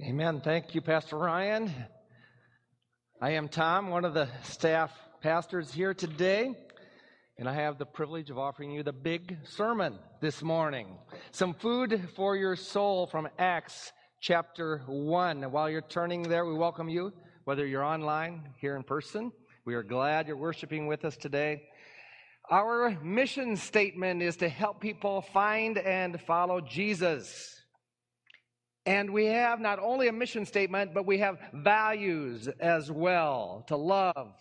Amen. Thank you, Pastor Ryan. I am Tom, one of the staff pastors here today, and I have the privilege of offering you the big sermon this morning. Some food for your soul from Acts chapter 1. While you're turning there, we welcome you, whether you're online, here in person. We are glad you're worshiping with us today. Our mission statement is to help people find and follow Jesus. And we have not only a mission statement, but we have values as well to love,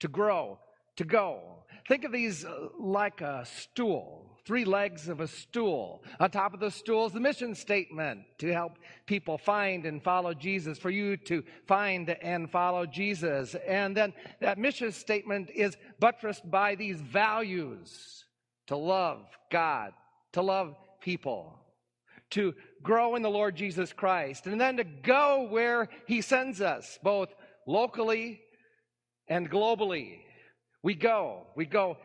to grow, to go. Think of these uh, like a stool, three legs of a stool. On top of the stool is the mission statement to help people find and follow Jesus, for you to find and follow Jesus. And then that mission statement is buttressed by these values to love God, to love people, to grow in the Lord Jesus Christ, and then to go where He sends us, both locally and globally. We go. We go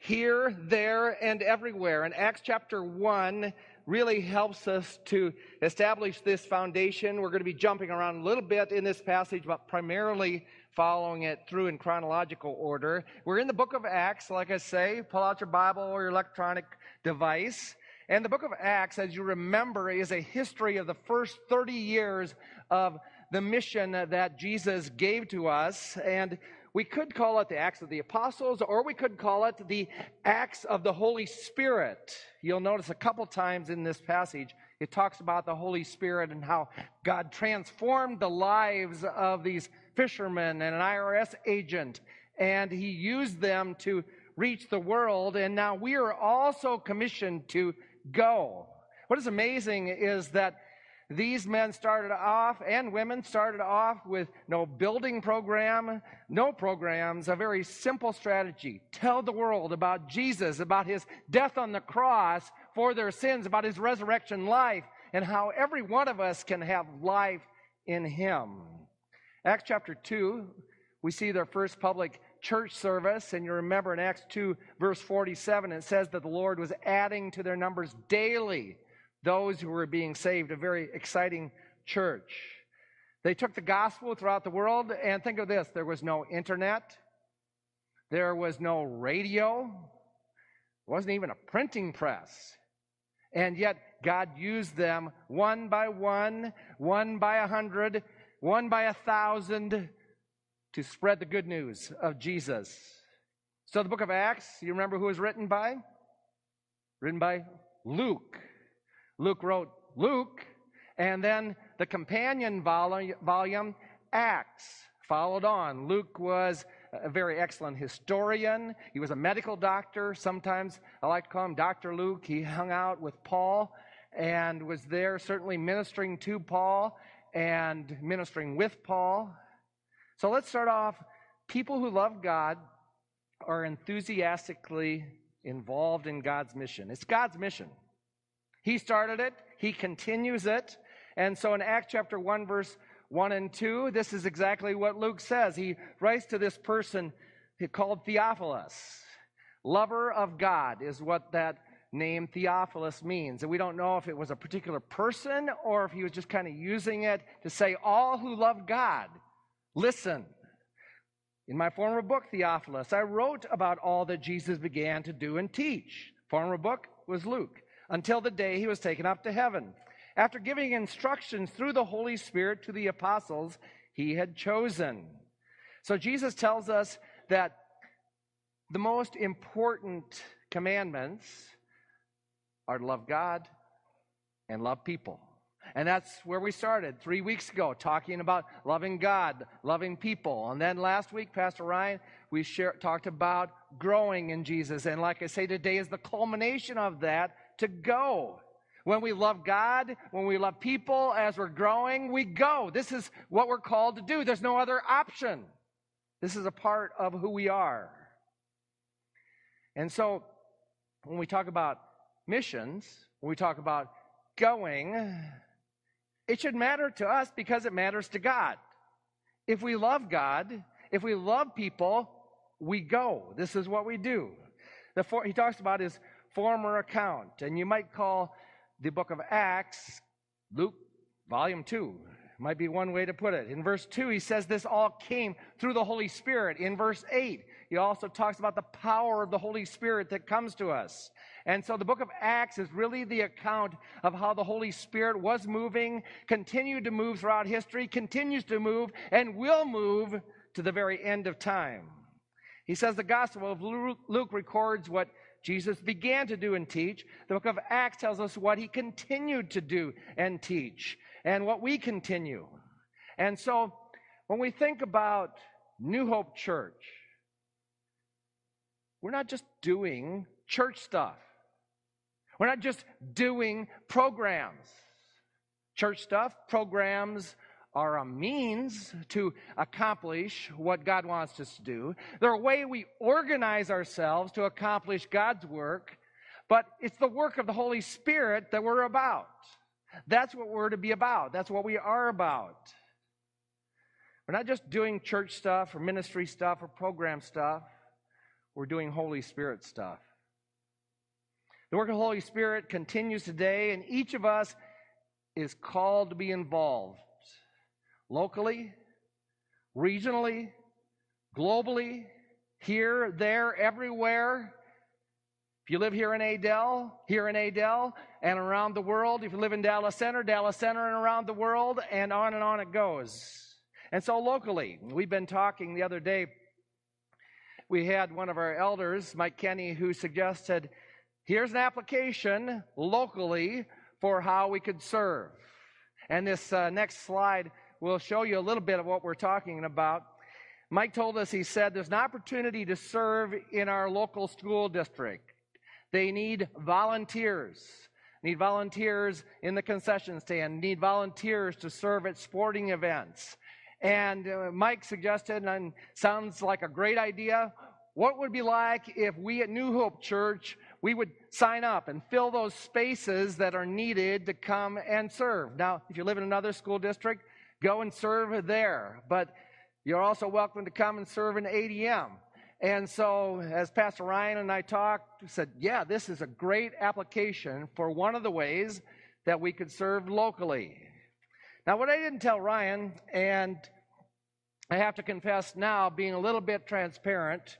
here, there, and everywhere. And Acts chapter 1 really helps us to establish this foundation. We're going to be jumping around a little bit in this passage, but primarily following it through in chronological order. We're in the book of Acts, like I say. Pull out your Bible or your electronic device. And the book of Acts, as you remember, is a history of the first 30 years of the mission that Jesus gave to us. And we could call it the Acts of the Apostles, or we could call it the Acts of the Holy Spirit. You'll notice a couple times in this passage, it talks about the Holy Spirit and how God transformed the lives of these fishermen and an IRS agent, and He used them to reach the world. And now we are also commissioned to go. What is amazing is that these men started off and women started off with no building program, no programs, a very simple strategy. Tell the world about Jesus, about his death on the cross for their sins, about his resurrection life, and how every one of us can have life in him. Acts chapter 2, we see their first public church service, and you remember in Acts 2, verse 47, it says that the Lord was adding to their numbers daily those who were being saved. A very exciting church. They took the gospel throughout the world, and think of this there was no internet, there was no radio, there wasn't even a printing press. And yet, God used them one by one, one by a hundred, one by a thousand to spread the good news of Jesus. So, the book of Acts, you remember who was written by? Written by Luke. Luke wrote Luke, and then the companion volume, Acts, followed on. Luke was a very excellent historian. He was a medical doctor. Sometimes I like to call him Dr. Luke. He hung out with Paul and was there, certainly ministering to Paul and ministering with Paul. So let's start off. People who love God are enthusiastically involved in God's mission. It's God's mission. He started it, He continues it. And so in Acts chapter 1, verse 1 and 2, this is exactly what Luke says. He writes to this person called Theophilus. Lover of God is what that name Theophilus means. And we don't know if it was a particular person or if he was just kind of using it to say, all who love God Listen. In my former book, Theophilus, I wrote about all that Jesus began to do and teach. Former book was Luke, until the day he was taken up to heaven. After giving instructions through the Holy Spirit to the apostles he had chosen. So Jesus tells us that the most important commandments are to love God and love people. And that's where we started three weeks ago, talking about loving God, loving people. And then last week, Pastor Ryan, we share, talked about growing in Jesus. And like I say, today is the culmination of that to go. When we love God, when we love people, as we're growing, we go. This is what we're called to do. There's no other option. This is a part of who we are. And so, when we talk about missions, when we talk about going, it should matter to us because it matters to God. If we love God, if we love people, we go. This is what we do. The for, he talks about his former account, and you might call the book of Acts Luke volume 2. Might be one way to put it. In verse 2, he says this all came through the Holy Spirit. In verse 8, he also talks about the power of the Holy Spirit that comes to us. And so the book of Acts is really the account of how the Holy Spirit was moving, continued to move throughout history, continues to move, and will move to the very end of time. He says the Gospel of Luke records what Jesus began to do and teach. The book of Acts tells us what he continued to do and teach, and what we continue. And so when we think about New Hope Church, we're not just doing church stuff. We're not just doing programs. Church stuff, programs are a means to accomplish what God wants us to do. They're a way we organize ourselves to accomplish God's work, but it's the work of the Holy Spirit that we're about. That's what we're to be about. That's what we are about. We're not just doing church stuff or ministry stuff or program stuff. We're doing Holy Spirit stuff. The work of the Holy Spirit continues today, and each of us is called to be involved locally, regionally, globally, here, there, everywhere. If you live here in Adel, here in Adel, and around the world, if you live in Dallas Center, Dallas Center, and around the world, and on and on it goes. And so locally, we've been talking the other day. We had one of our elders, Mike Kenny, who suggested Here's an application locally for how we could serve. And this uh, next slide will show you a little bit of what we're talking about. Mike told us, he said, there's an opportunity to serve in our local school district. They need volunteers. Need volunteers in the concession stand. Need volunteers to serve at sporting events. And uh, Mike suggested, and sounds like a great idea, what would be like if we at New Hope Church we would sign up and fill those spaces that are needed to come and serve. Now, if you live in another school district, go and serve there. But you're also welcome to come and serve in ADM. And so, as Pastor Ryan and I talked, said, yeah, this is a great application for one of the ways that we could serve locally. Now, what I didn't tell Ryan, and I have to confess now, being a little bit transparent,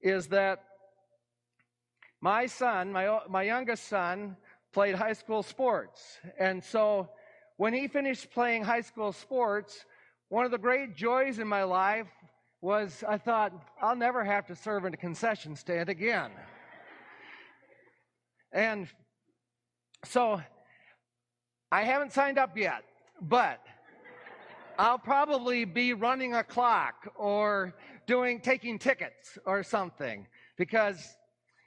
is that my son, my, my youngest son, played high school sports. And so when he finished playing high school sports, one of the great joys in my life was I thought, I'll never have to serve in a concession stand again. and so I haven't signed up yet, but I'll probably be running a clock or doing taking tickets or something because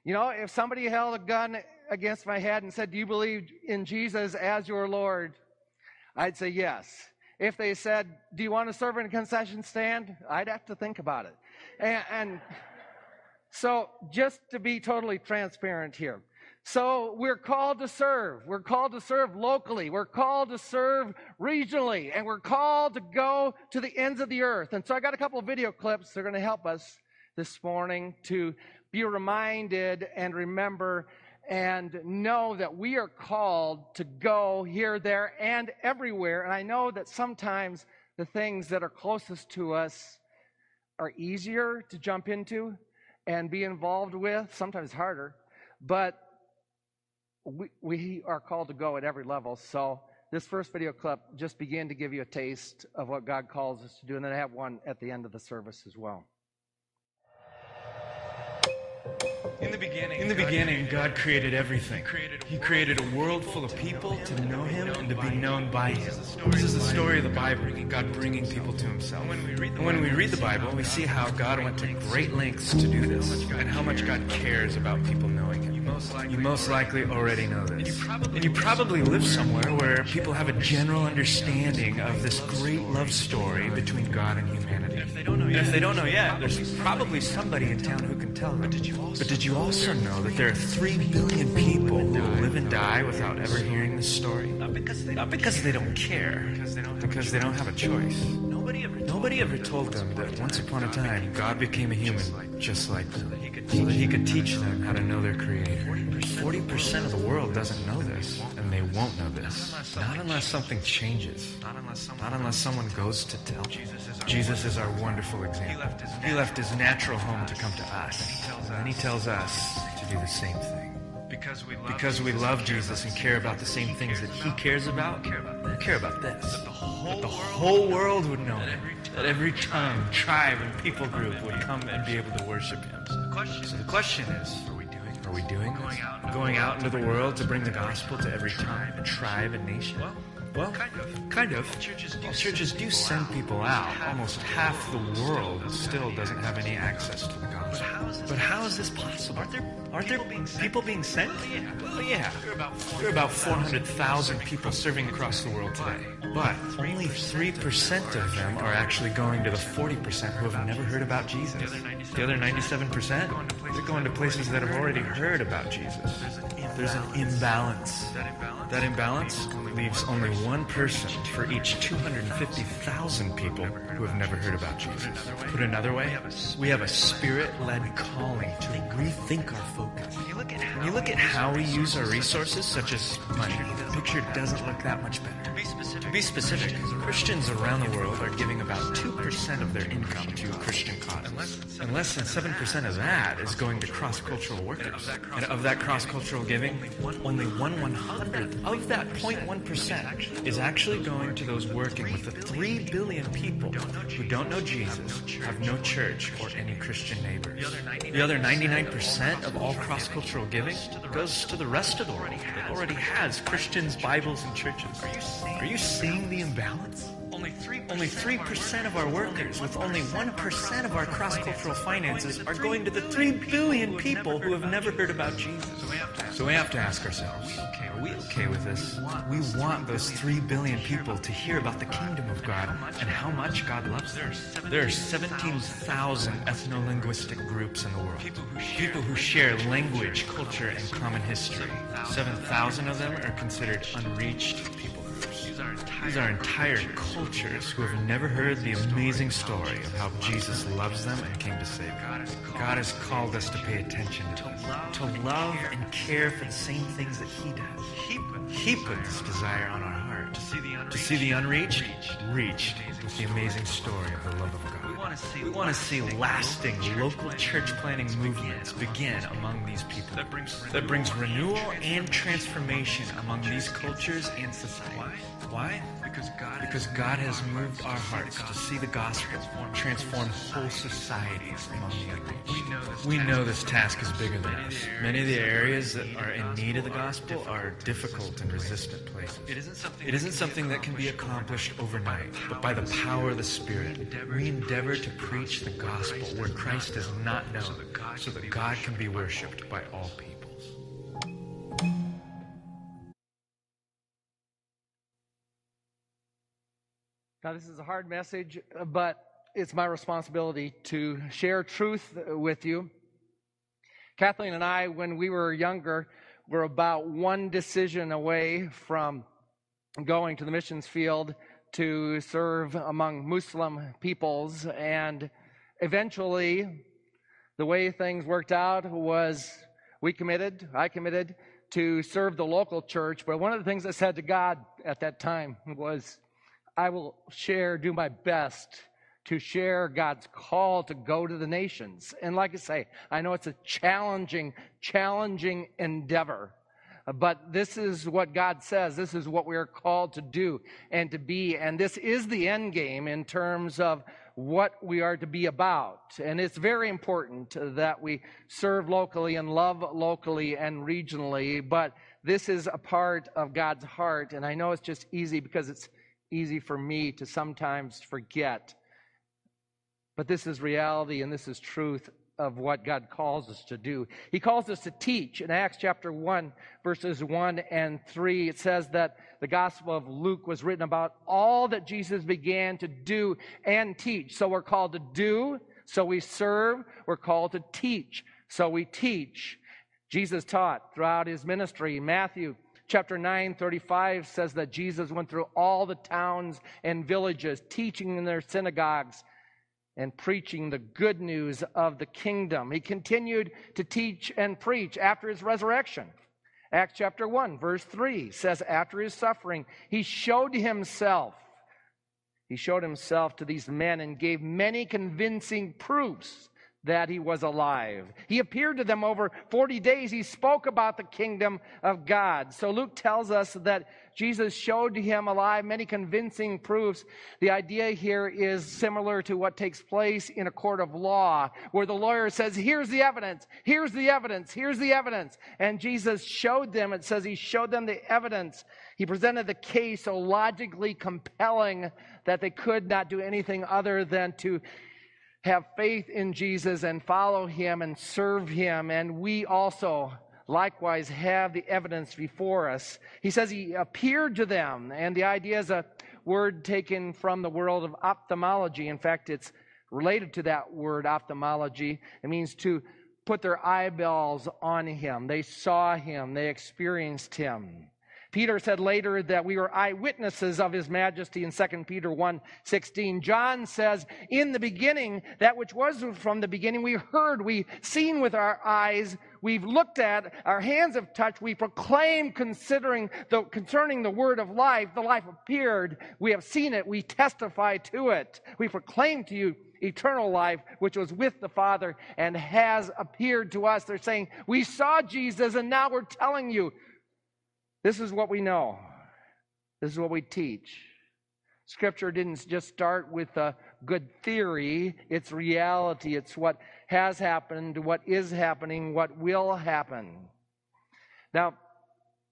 you know, if somebody held a gun against my head and said, Do you believe in Jesus as your Lord? I'd say yes. If they said, Do you want to serve in a concession stand? I'd have to think about it. And, and so, just to be totally transparent here. So, we're called to serve. We're called to serve locally. We're called to serve regionally. And we're called to go to the ends of the earth. And so, I got a couple of video clips that are going to help us this morning to be reminded and remember and know that we are called to go here, there, and everywhere. And I know that sometimes the things that are closest to us are easier to jump into and be involved with, sometimes harder, but we, we are called to go at every level. So this first video clip just began to give you a taste of what God calls us to do, and then I have one at the end of the service as well. In the beginning, in the beginning, God created everything. He created a world full of people to know Him and to be known by Him. This is the story of the Bible, God bringing people to Himself. And when we read the Bible, we see how God went to great lengths to do this, and how much God cares about people knowing Him. You most likely already know this. And you probably live somewhere where people have a general understanding of this great love story between God and humanity. And if they don't know yet, there's probably somebody in town who can tell them. But did you also, but did you also know that there are three billion people who live and die without ever hearing this story? Not because they, Not because they don't care, because they don't, because they don't have a choice. Nobody ever, Nobody ever told them that once upon a time God became a human just like them so that he could teach them how to know their creator. 40% of the world doesn't know this, and they won't know this. Not unless something changes. Not unless someone goes to tell. Jesus is our wonderful example. He left his natural home to come to us, and then he tells us to do the same thing. Because we love, Because we love Jesus and care about the same things that he cares about, we care about this. the whole, That the whole world would know him. That every tongue, tribe, and people group would come and be able to worship him. Question So the question is, are we doing are we doing Going this? out into Going the out into the world to bring the gospel to every tongue, and tribe, and nation? Well, Well, kind of. kind of. Churches do Well, send churches do people send out. people out. Almost half the world still doesn't have any access to the gospel. But how is this possible? Aren't there Aren't there people being sent? people being sent? Oh, yeah. Well, yeah. There are about There are about 400,000 people serving across the world today. But only 3% of them are actually going to the 40% who have never heard about Jesus. The other 97%? They're going to places that have already heard about Jesus. There's an imbalance. That imbalance? Leaves only one person for each 250,000 people who have never heard about Jesus. Put another way, we have a spirit-led calling to rethink our focus. When you look at how, we use our resources, such as money, the picture doesn't look that much better. to be specific, Christians around the world are giving about 2% of their income to Christian causes. And less than 7% of that is going to cross-cultural workers. And of that cross-cultural giving, only one one hundredth of that 0.1% is actually going to those working with the 3 billion people who don't know Jesus, have no church or any Christian neighbors. The other 99% of all cross-cultural giving goes to the rest of the world that already has Christians, Bibles, and churches. Are you seeing the imbalance? only three Only 3% of our workers with only 1% of our cross-cultural finances are going to the 3 billion people who have never heard about Jesus. So we have to ask ourselves, are we okay with this? We want those 3 billion people to hear about the kingdom of God and how much God loves them. There are 17,000 ethno-linguistic groups in the world. People who share language, culture, and common history. 7,000 of them are considered unreached people. These are entire cultures who have never heard the amazing story of how Jesus loves them and came to save them. God has called us to pay attention to them, to love and care for the same things that He does. He put this desire on our heart to see the unreached. to see the unreached reached with the amazing story of the love of God. We want to see. We want to see lasting local church planting movements begin among these people. That brings That brings renewal and transformation among these cultures and societies. Why? because God. Because God has moved our hearts to see the gospel transform whole societies among the unreached. we know this. Task know this task is bigger than us. Many of the areas that are in need of the gospel are difficult and resistant places. It isn't something. It isn't something that can be accomplished overnight, but by the power of the Spirit, we endeavor to preach the gospel where Christ is not known, so that God can be worshiped by all peoples. Now, this is a hard message, but it's my responsibility to share truth with you. Kathleen and I, when we were younger, were about one decision away from going to the missions field to serve among Muslim peoples. And eventually, the way things worked out was we committed, I committed to serve the local church. But one of the things I said to God at that time was, I will share, do my best to share God's call to go to the nations. And like I say, I know it's a challenging, challenging endeavor. But this is what God says. This is what we are called to do and to be. And this is the end game in terms of what we are to be about. And it's very important that we serve locally and love locally and regionally. But this is a part of God's heart. And I know it's just easy because it's easy for me to sometimes forget. But this is reality and this is truth of what God calls us to do. He calls us to teach. In Acts chapter 1, verses 1 and 3, it says that the Gospel of Luke was written about all that Jesus began to do and teach. So we're called to do, so we serve. We're called to teach, so we teach. Jesus taught throughout his ministry. Matthew chapter 9, 35 says that Jesus went through all the towns and villages, teaching in their synagogues and preaching the good news of the kingdom. He continued to teach and preach after his resurrection. Acts chapter 1, verse 3 says, After his suffering, he showed himself. He showed himself to these men and gave many convincing proofs that he was alive. He appeared to them over 40 days. He spoke about the kingdom of God. So Luke tells us that Jesus showed him alive many convincing proofs. The idea here is similar to what takes place in a court of law, where the lawyer says, Here's the evidence, here's the evidence, here's the evidence. And Jesus showed them, it says he showed them the evidence. He presented the case so logically compelling that they could not do anything other than to have faith in Jesus and follow him and serve him. And we also likewise have the evidence before us. He says he appeared to them, and the idea is a word taken from the world of ophthalmology. In fact, it's related to that word ophthalmology. It means to put their eyeballs on him. They saw him, they experienced him. Peter said later that we were eyewitnesses of his majesty in 2 Peter 1 16. John says, In the beginning, that which was from the beginning, we heard, we seen with our eyes, we've looked at, our hands have touched, we proclaim considering the, concerning the word of life. The life appeared, we have seen it, we testify to it. We proclaim to you eternal life, which was with the Father and has appeared to us. They're saying, We saw Jesus, and now we're telling you. This is what we know. This is what we teach. Scripture didn't just start with a good theory, it's reality. It's what has happened, what is happening, what will happen. Now,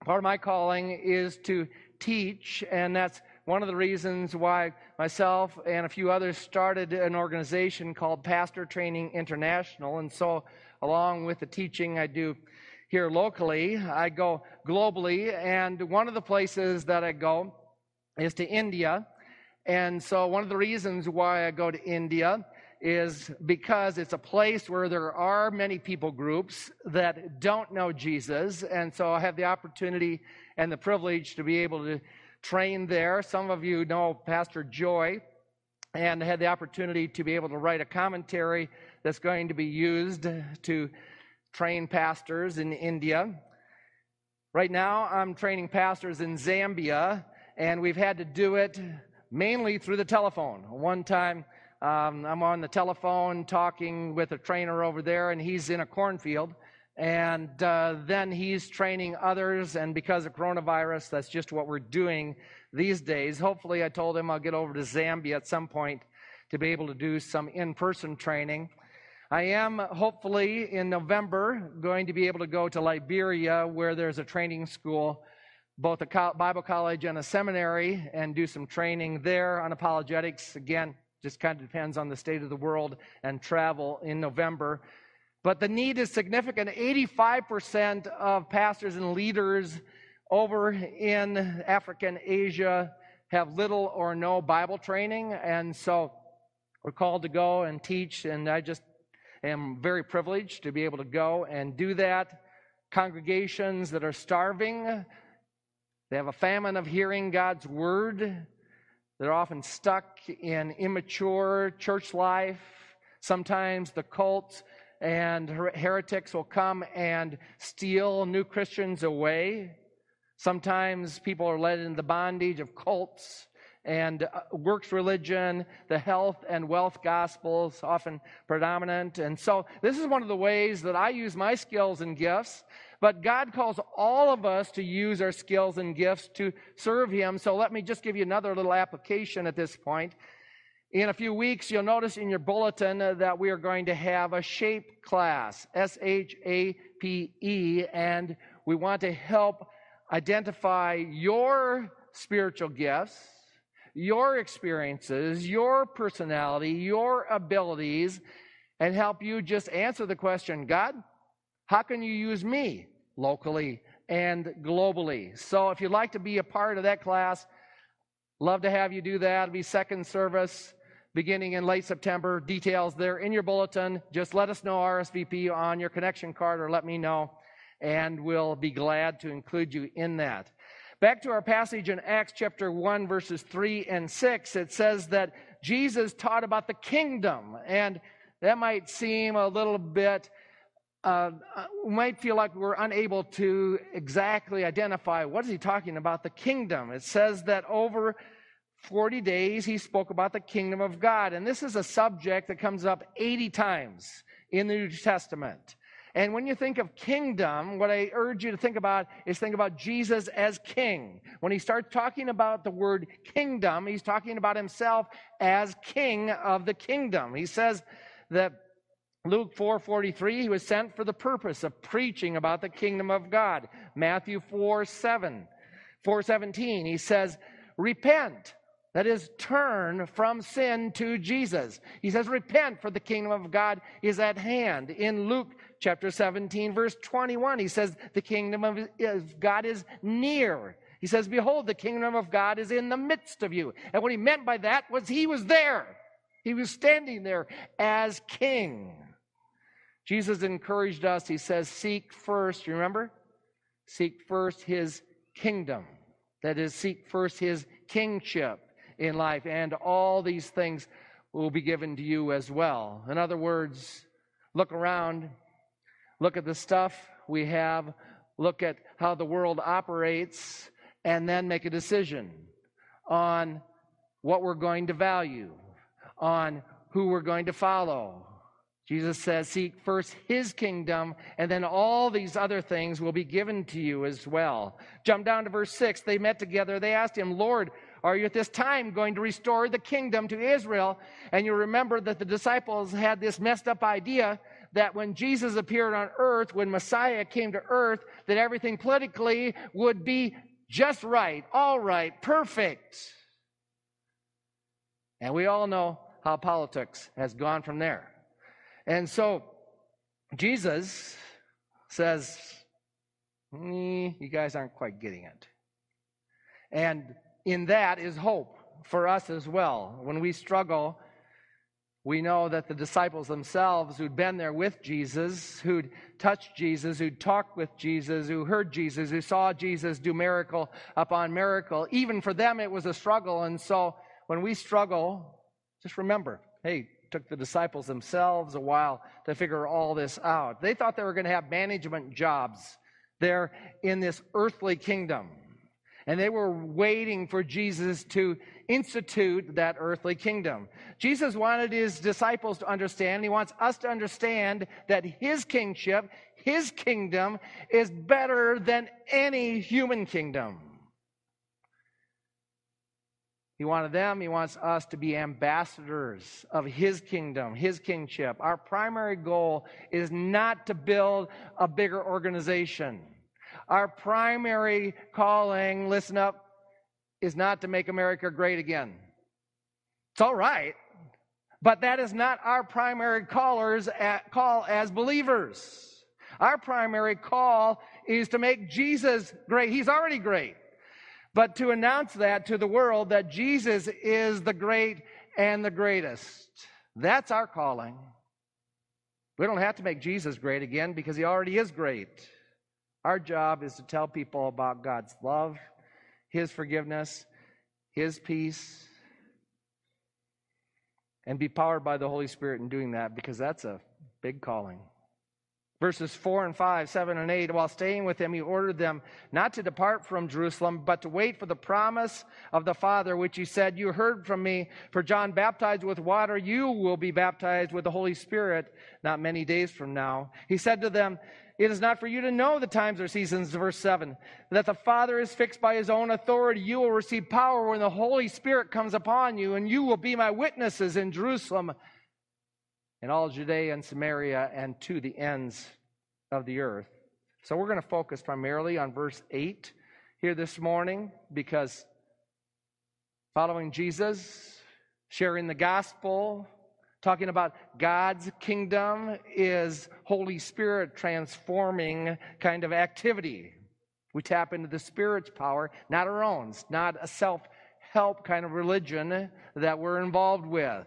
part of my calling is to teach, and that's one of the reasons why myself and a few others started an organization called Pastor Training International. And so, along with the teaching I do here locally, I go globally. And one of the places that I go is to India. And so, one of the reasons why I go to India is because it's a place where there are many people groups that don't know Jesus. And so, I have the opportunity and the privilege to be able to train there. Some of you know Pastor Joy, and I had the opportunity to be able to write a commentary that's going to be used to train pastors in India. Right now, I'm training pastors in Zambia, and we've had to do it mainly through the telephone. One time, um, I'm on the telephone talking with a trainer over there, and he's in a cornfield. And uh, then he's training others, and because of coronavirus, that's just what we're doing these days. Hopefully, I told him I'll get over to Zambia at some point to be able to do some in person training. I am hopefully in November going to be able to go to Liberia where there's a training school, both a Bible college and a seminary, and do some training there on apologetics. Again, just kind of depends on the state of the world and travel in November. But the need is significant. 85% of pastors and leaders over in Africa and Asia have little or no Bible training. And so we're called to go and teach. And I just am very privileged to be able to go and do that. Congregations that are starving, they have a famine of hearing God's word. They're often stuck in immature church life. Sometimes the cults and heretics will come and steal new Christians away. Sometimes people are led into the bondage of cults and uh, works religion, the health and wealth gospels often predominant. And so this is one of the ways that I use my skills and gifts. But God calls all of us to use our skills and gifts to serve Him. So let me just give you another little application at this point. In a few weeks, you'll notice in your bulletin that we are going to have a SHAPE class, S H A P E, and we want to help identify your spiritual gifts your experiences, your personality, your abilities, and help you just answer the question God, how can you use me locally and globally? So if you'd like to be a part of that class, love to have you do that. It'll be second service beginning in late September. Details there in your bulletin. Just let us know RSVP on your connection card or let me know, and we'll be glad to include you in that. Back to our passage in Acts chapter 1, verses 3 and 6, it says that Jesus taught about the kingdom. And that might seem a little bit, uh, we might feel like we're unable to exactly identify what is he talking about the kingdom. It says that over 40 days he spoke about the kingdom of God. And this is a subject that comes up 80 times in the New Testament. And when you think of kingdom, what I urge you to think about is think about Jesus as king. When he starts talking about the word kingdom, he's talking about himself as king of the kingdom. He says that Luke 4:43 he was sent for the purpose of preaching about the kingdom of God. Matthew 4 7, 417 he says, Repent. That is, turn from sin to Jesus. He says, Repent, for the kingdom of God is at hand. In Luke chapter 17, verse 21, he says, The kingdom of God is near. He says, Behold, the kingdom of God is in the midst of you. And what he meant by that was he was there. He was standing there as king. Jesus encouraged us. He says, Seek first, you remember? Seek first his kingdom. That is, seek first his kingship in life, and all these things will be given to you as well. In other words, look around, look at the stuff we have, look at how the world operates, and then make a decision on what we're going to value, on who we're going to follow. Jesus says, Seek first his kingdom, and then all these other things will be given to you as well. Jump down to verse 6. They met together. They asked him, Lord, are you at this time going to restore the kingdom to Israel? And you remember that the disciples had this messed up idea that when Jesus appeared on earth, when Messiah came to earth, that everything politically would be just right, all right, perfect. And we all know how politics has gone from there. And so Jesus says, You guys aren't quite getting it. And in that is hope for us as well. When we struggle, we know that the disciples themselves who'd been there with Jesus, who'd touched Jesus, who'd talked with Jesus, who heard Jesus, who saw Jesus do miracle upon miracle, even for them it was a struggle. And so when we struggle, just remember hey, took the disciples themselves a while to figure all this out. They thought they were going to have management jobs there in this earthly kingdom. And they were waiting for Jesus to institute that earthly kingdom. Jesus wanted his disciples to understand, he wants us to understand that his kingship, his kingdom, is better than any human kingdom. He wanted them, he wants us to be ambassadors of his kingdom, his kingship. Our primary goal is not to build a bigger organization. Our primary calling, listen up, is not to make America great again. It's all right, but that is not our primary callers at, call as believers. Our primary call is to make Jesus great. He's already great. But to announce that to the world that Jesus is the great and the greatest. That's our calling. We don't have to make Jesus great again because he already is great. Our job is to tell people about God's love, His forgiveness, His peace, and be powered by the Holy Spirit in doing that because that's a big calling. Verses 4 and 5, 7 and 8, while staying with him, he ordered them not to depart from Jerusalem, but to wait for the promise of the Father, which he said, You heard from me, for John baptized with water, you will be baptized with the Holy Spirit not many days from now. He said to them, it is not for you to know the times or seasons, verse 7, that the Father is fixed by his own authority. You will receive power when the Holy Spirit comes upon you, and you will be my witnesses in Jerusalem and all Judea and Samaria and to the ends of the earth. So we're going to focus primarily on verse 8 here this morning because following Jesus, sharing the gospel, talking about God's kingdom is Holy Spirit transforming kind of activity. We tap into the Spirit's power, not our own. It's not a self help kind of religion that we're involved with.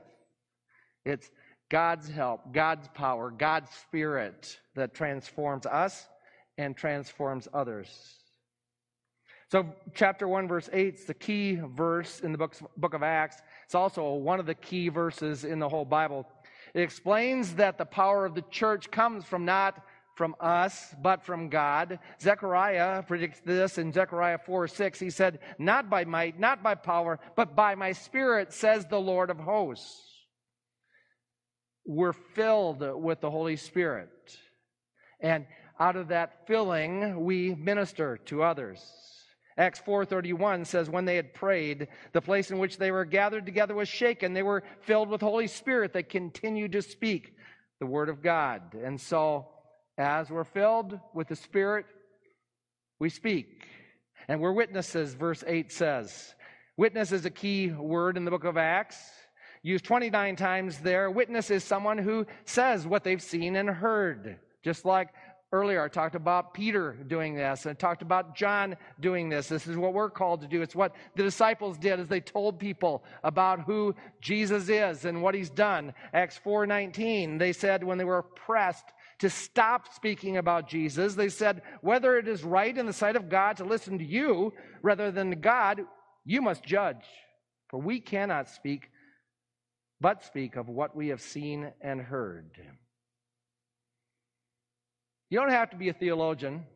It's God's help, God's power, God's Spirit that transforms us and transforms others. So, chapter 1, verse 8 is the key verse in the book, of Acts. It's also one of the key verses in the whole Bible. It explains that the power of the church comes from not from us, but from God. Zechariah predicts this in Zechariah 4 6. He said, Not by might, not by power, but by my spirit, says the Lord of hosts. We're filled with the Holy Spirit. And out of that filling, we minister to others. Acts 4:31 says when they had prayed the place in which they were gathered together was shaken. They were filled with Holy Spirit. They continued to speak the word of God. And so as we're filled with the Spirit we speak. And we're witnesses verse 8 says. Witness is a key word in the book of Acts. Used 29 times there witness is someone who says what they've seen and heard just like Earlier, I talked about Peter doing this, and I talked about John doing this. This is what we're called to do. It's what the disciples did as they told people about who Jesus is and what he's done. Acts 4:19, they said when they were pressed to stop speaking about Jesus, they said, "Whether it is right in the sight of God to listen to you rather than to God, you must judge, for we cannot speak but speak of what we have seen and heard." You don't have to be a theologian.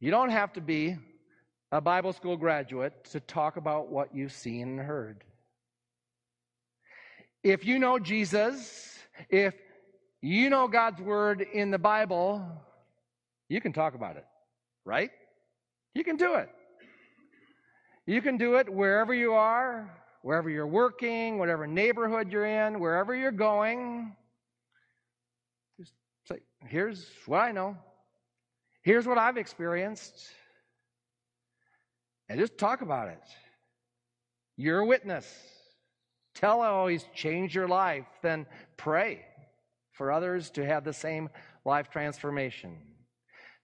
You don't have to be a Bible school graduate to talk about what you've seen and heard. If you know Jesus, if you know God's word in the Bible, you can talk about it, right? You can do it. You can do it wherever you are, wherever you're working, whatever neighborhood you're in, wherever you're going. Here's what I know. Here's what I've experienced. And just talk about it. You're a witness. Tell how he's changed your life. Then pray for others to have the same life transformation.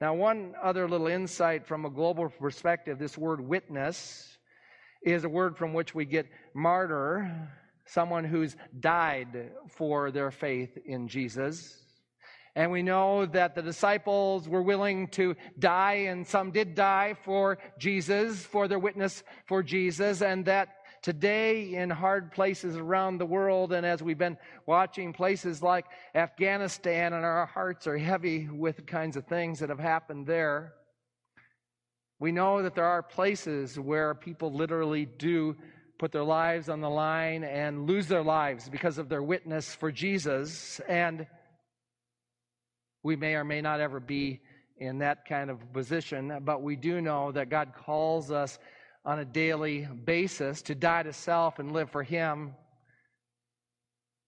Now, one other little insight from a global perspective this word witness is a word from which we get martyr, someone who's died for their faith in Jesus. And we know that the disciples were willing to die, and some did die for Jesus, for their witness for Jesus, and that today in hard places around the world, and as we've been watching places like Afghanistan, and our hearts are heavy with the kinds of things that have happened there, we know that there are places where people literally do put their lives on the line and lose their lives because of their witness for Jesus. And we may or may not ever be in that kind of position, but we do know that God calls us on a daily basis to die to self and live for Him.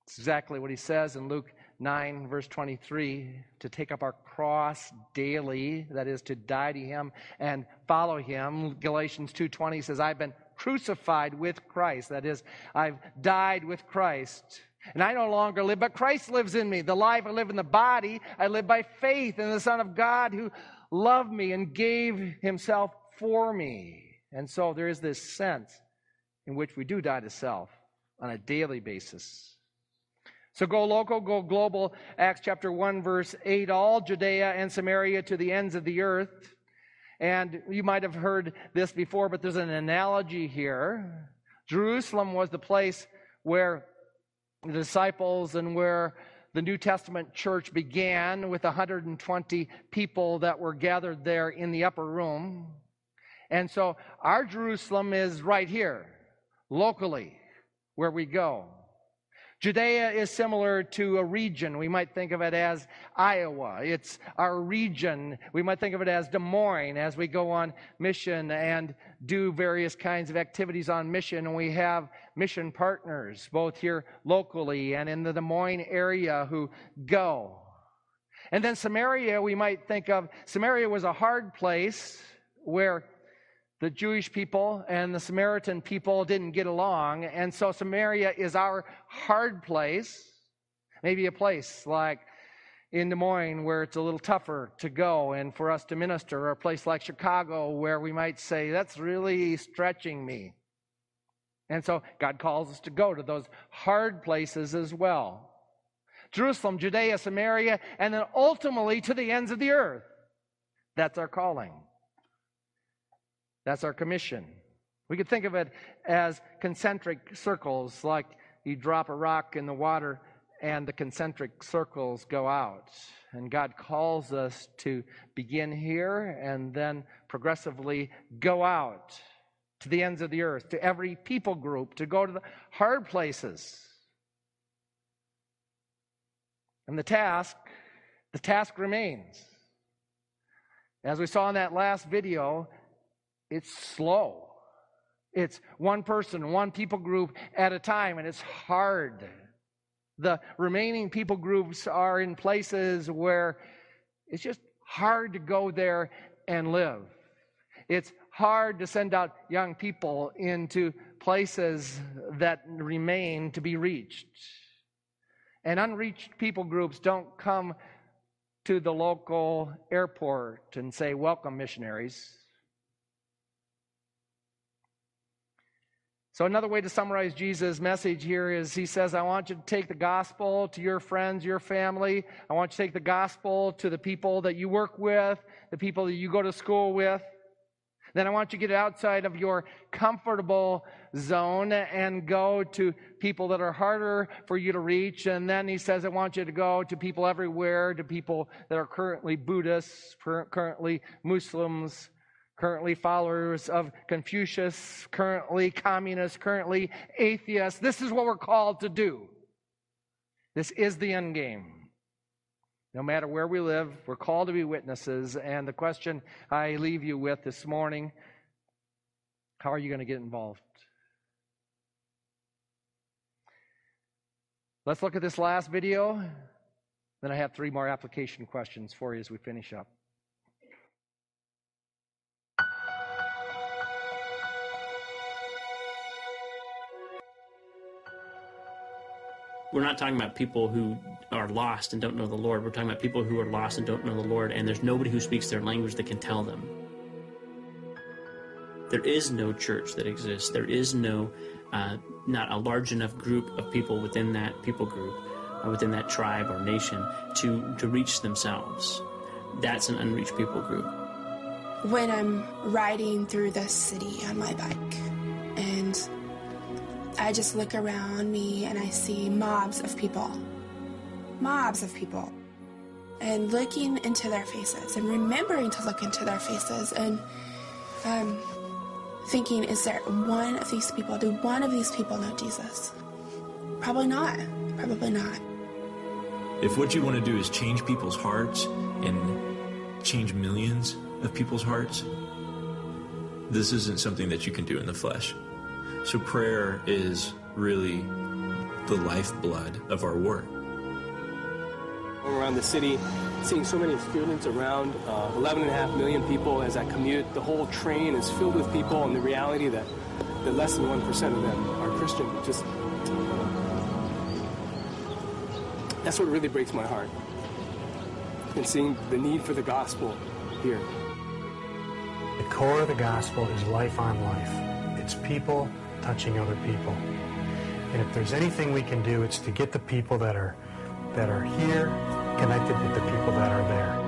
It's exactly what He says in Luke 9, verse 23 to take up our cross daily, that is, to die to Him and follow Him. Galatians 2.20 says, I've been crucified with Christ. That is, I've died with Christ. And I no longer live, but Christ lives in me. The life I live in the body, I live by faith in the Son of God who loved me and gave himself for me. And so there is this sense in which we do die to self on a daily basis. So go local, go global. Acts chapter 1, verse 8 all Judea and Samaria to the ends of the earth. And you might have heard this before, but there's an analogy here. Jerusalem was the place where the disciples and where the New Testament church began with 120 people that were gathered there in the upper room. And so our Jerusalem is right here, locally, where we go. Judea is similar to a region. We might think of it as Iowa. It's our region. We might think of it as Des Moines as we go on mission and do various kinds of activities on mission. And we have mission partners, both here locally and in the Des Moines area, who go. And then Samaria, we might think of Samaria was a hard place where the Jewish people and the Samaritan people didn't get along. And so Samaria is our hard place. Maybe a place like in Des Moines where it's a little tougher to go and for us to minister, or a place like Chicago where we might say, that's really stretching me. And so God calls us to go to those hard places as well. Jerusalem, Judea, Samaria, and then ultimately to the ends of the earth. That's our calling. That's our commission. We could think of it as concentric circles, like you drop a rock in the water and the concentric circles go out. And God calls us to begin here and then progressively go out to the ends of the earth, to every people group, to go to the hard places. And the task, the task remains. As we saw in that last video, it's slow. It's one person, one people group at a time, and it's hard. The remaining people groups are in places where it's just hard to go there and live. It's hard to send out young people into places that remain to be reached. And unreached people groups don't come to the local airport and say, Welcome, missionaries. So, another way to summarize Jesus' message here is he says, I want you to take the gospel to your friends, your family. I want you to take the gospel to the people that you work with, the people that you go to school with. Then I want you to get outside of your comfortable zone and go to people that are harder for you to reach. And then he says, I want you to go to people everywhere, to people that are currently Buddhists, currently Muslims, currently followers of Confucius, currently communists, currently atheists. This is what we're called to do. This is the end game. No matter where we live, we're called to be witnesses. And the question I leave you with this morning how are you going to get involved? Let's look at this last video. Then I have three more application questions for you as we finish up. We're not talking about people who are lost and don't know the Lord. We're talking about people who are lost and don't know the Lord, and there's nobody who speaks their language that can tell them. There is no church that exists. There is no, uh, not a large enough group of people within that people group, uh, within that tribe or nation, to, to reach themselves. That's an unreached people group. When I'm riding through the city on my bike, I just look around me and I see mobs of people. Mobs of people. And looking into their faces and remembering to look into their faces and um, thinking, is there one of these people? Do one of these people know Jesus? Probably not. Probably not. If what you want to do is change people's hearts and change millions of people's hearts, this isn't something that you can do in the flesh. So prayer is really the lifeblood of our work. Around the city, seeing so many students around, uh, 11.5 million people as I commute. The whole train is filled with people, and the reality that, that less than 1% of them are Christian. Just That's what really breaks my heart. And seeing the need for the gospel here. The core of the gospel is life on life. It's people touching other people. And if there's anything we can do, it's to get the people that are that are here connected with the people that are there.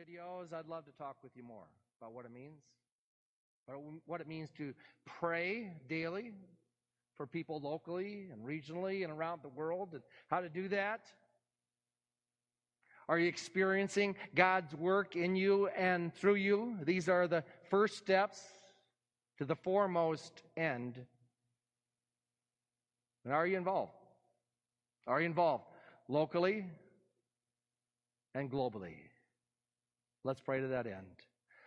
Videos, I'd love to talk with you more about what it means, what it means to pray daily for people locally and regionally and around the world, and how to do that. Are you experiencing God's work in you and through you? These are the first steps to the foremost end. And are you involved? Are you involved locally and globally? Let's pray to that end.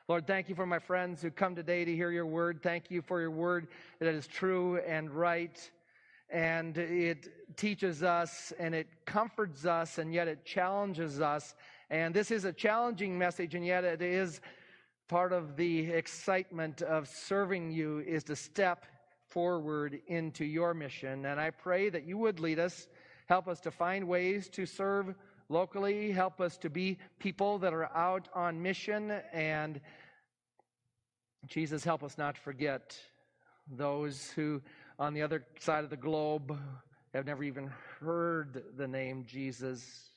Lord, thank you for my friends who come today to hear your word. Thank you for your word that is true and right and it teaches us and it comforts us and yet it challenges us. And this is a challenging message and yet it is part of the excitement of serving you is to step forward into your mission. And I pray that you would lead us, help us to find ways to serve locally, help us to be people that are out on mission. And Jesus, help us not forget those who, on the other side of the globe, have never even heard the name Jesus.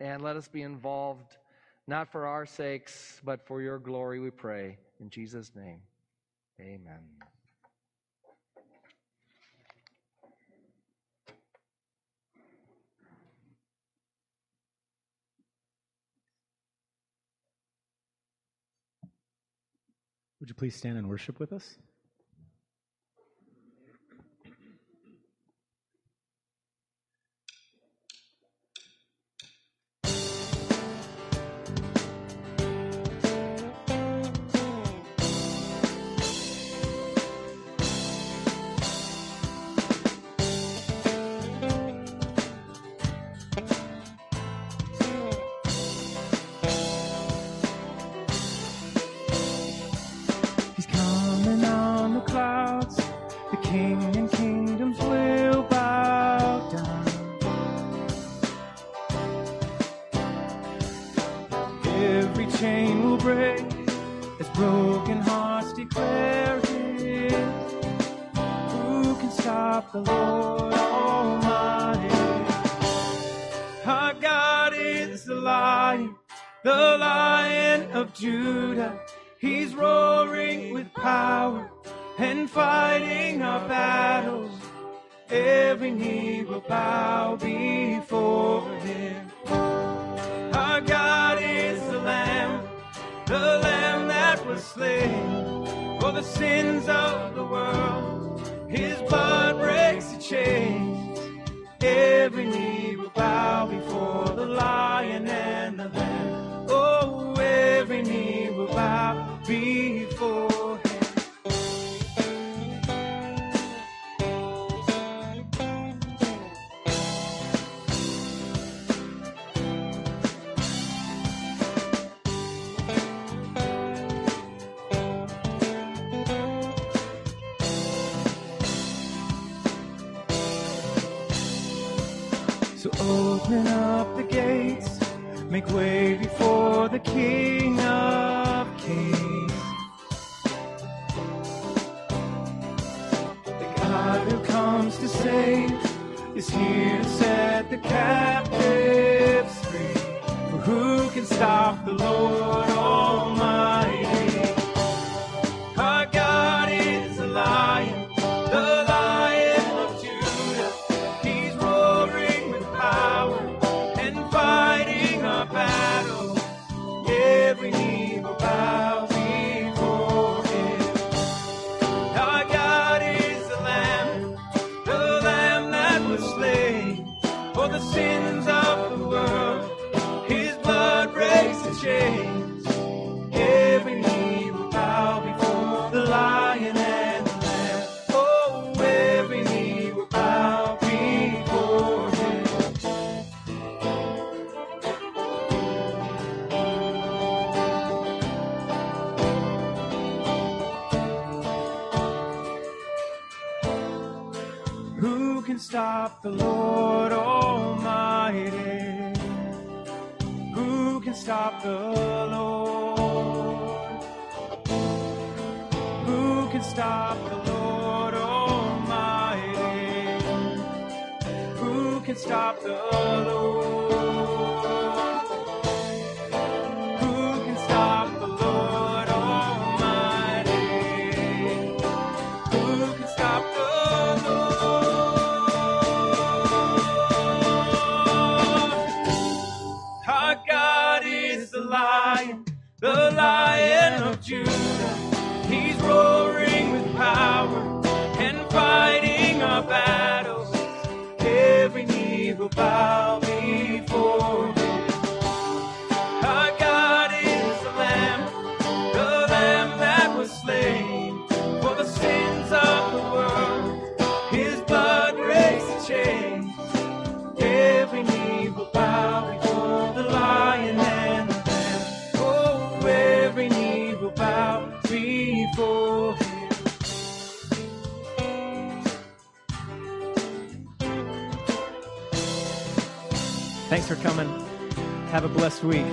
And let us be involved, not for our sakes, but for your glory, we pray. In Jesus' name, amen. Would you please stand and worship with us? Sins of the world. His blood breaks the chains. Every knee will bow before the lion and the lamb. Oh, every knee will bow before open up the gates, make way before the King of Kings. The God who comes to save is here to set the captives free. For who can stop the Lord Almighty? Sins knee coming. Have a blessed week.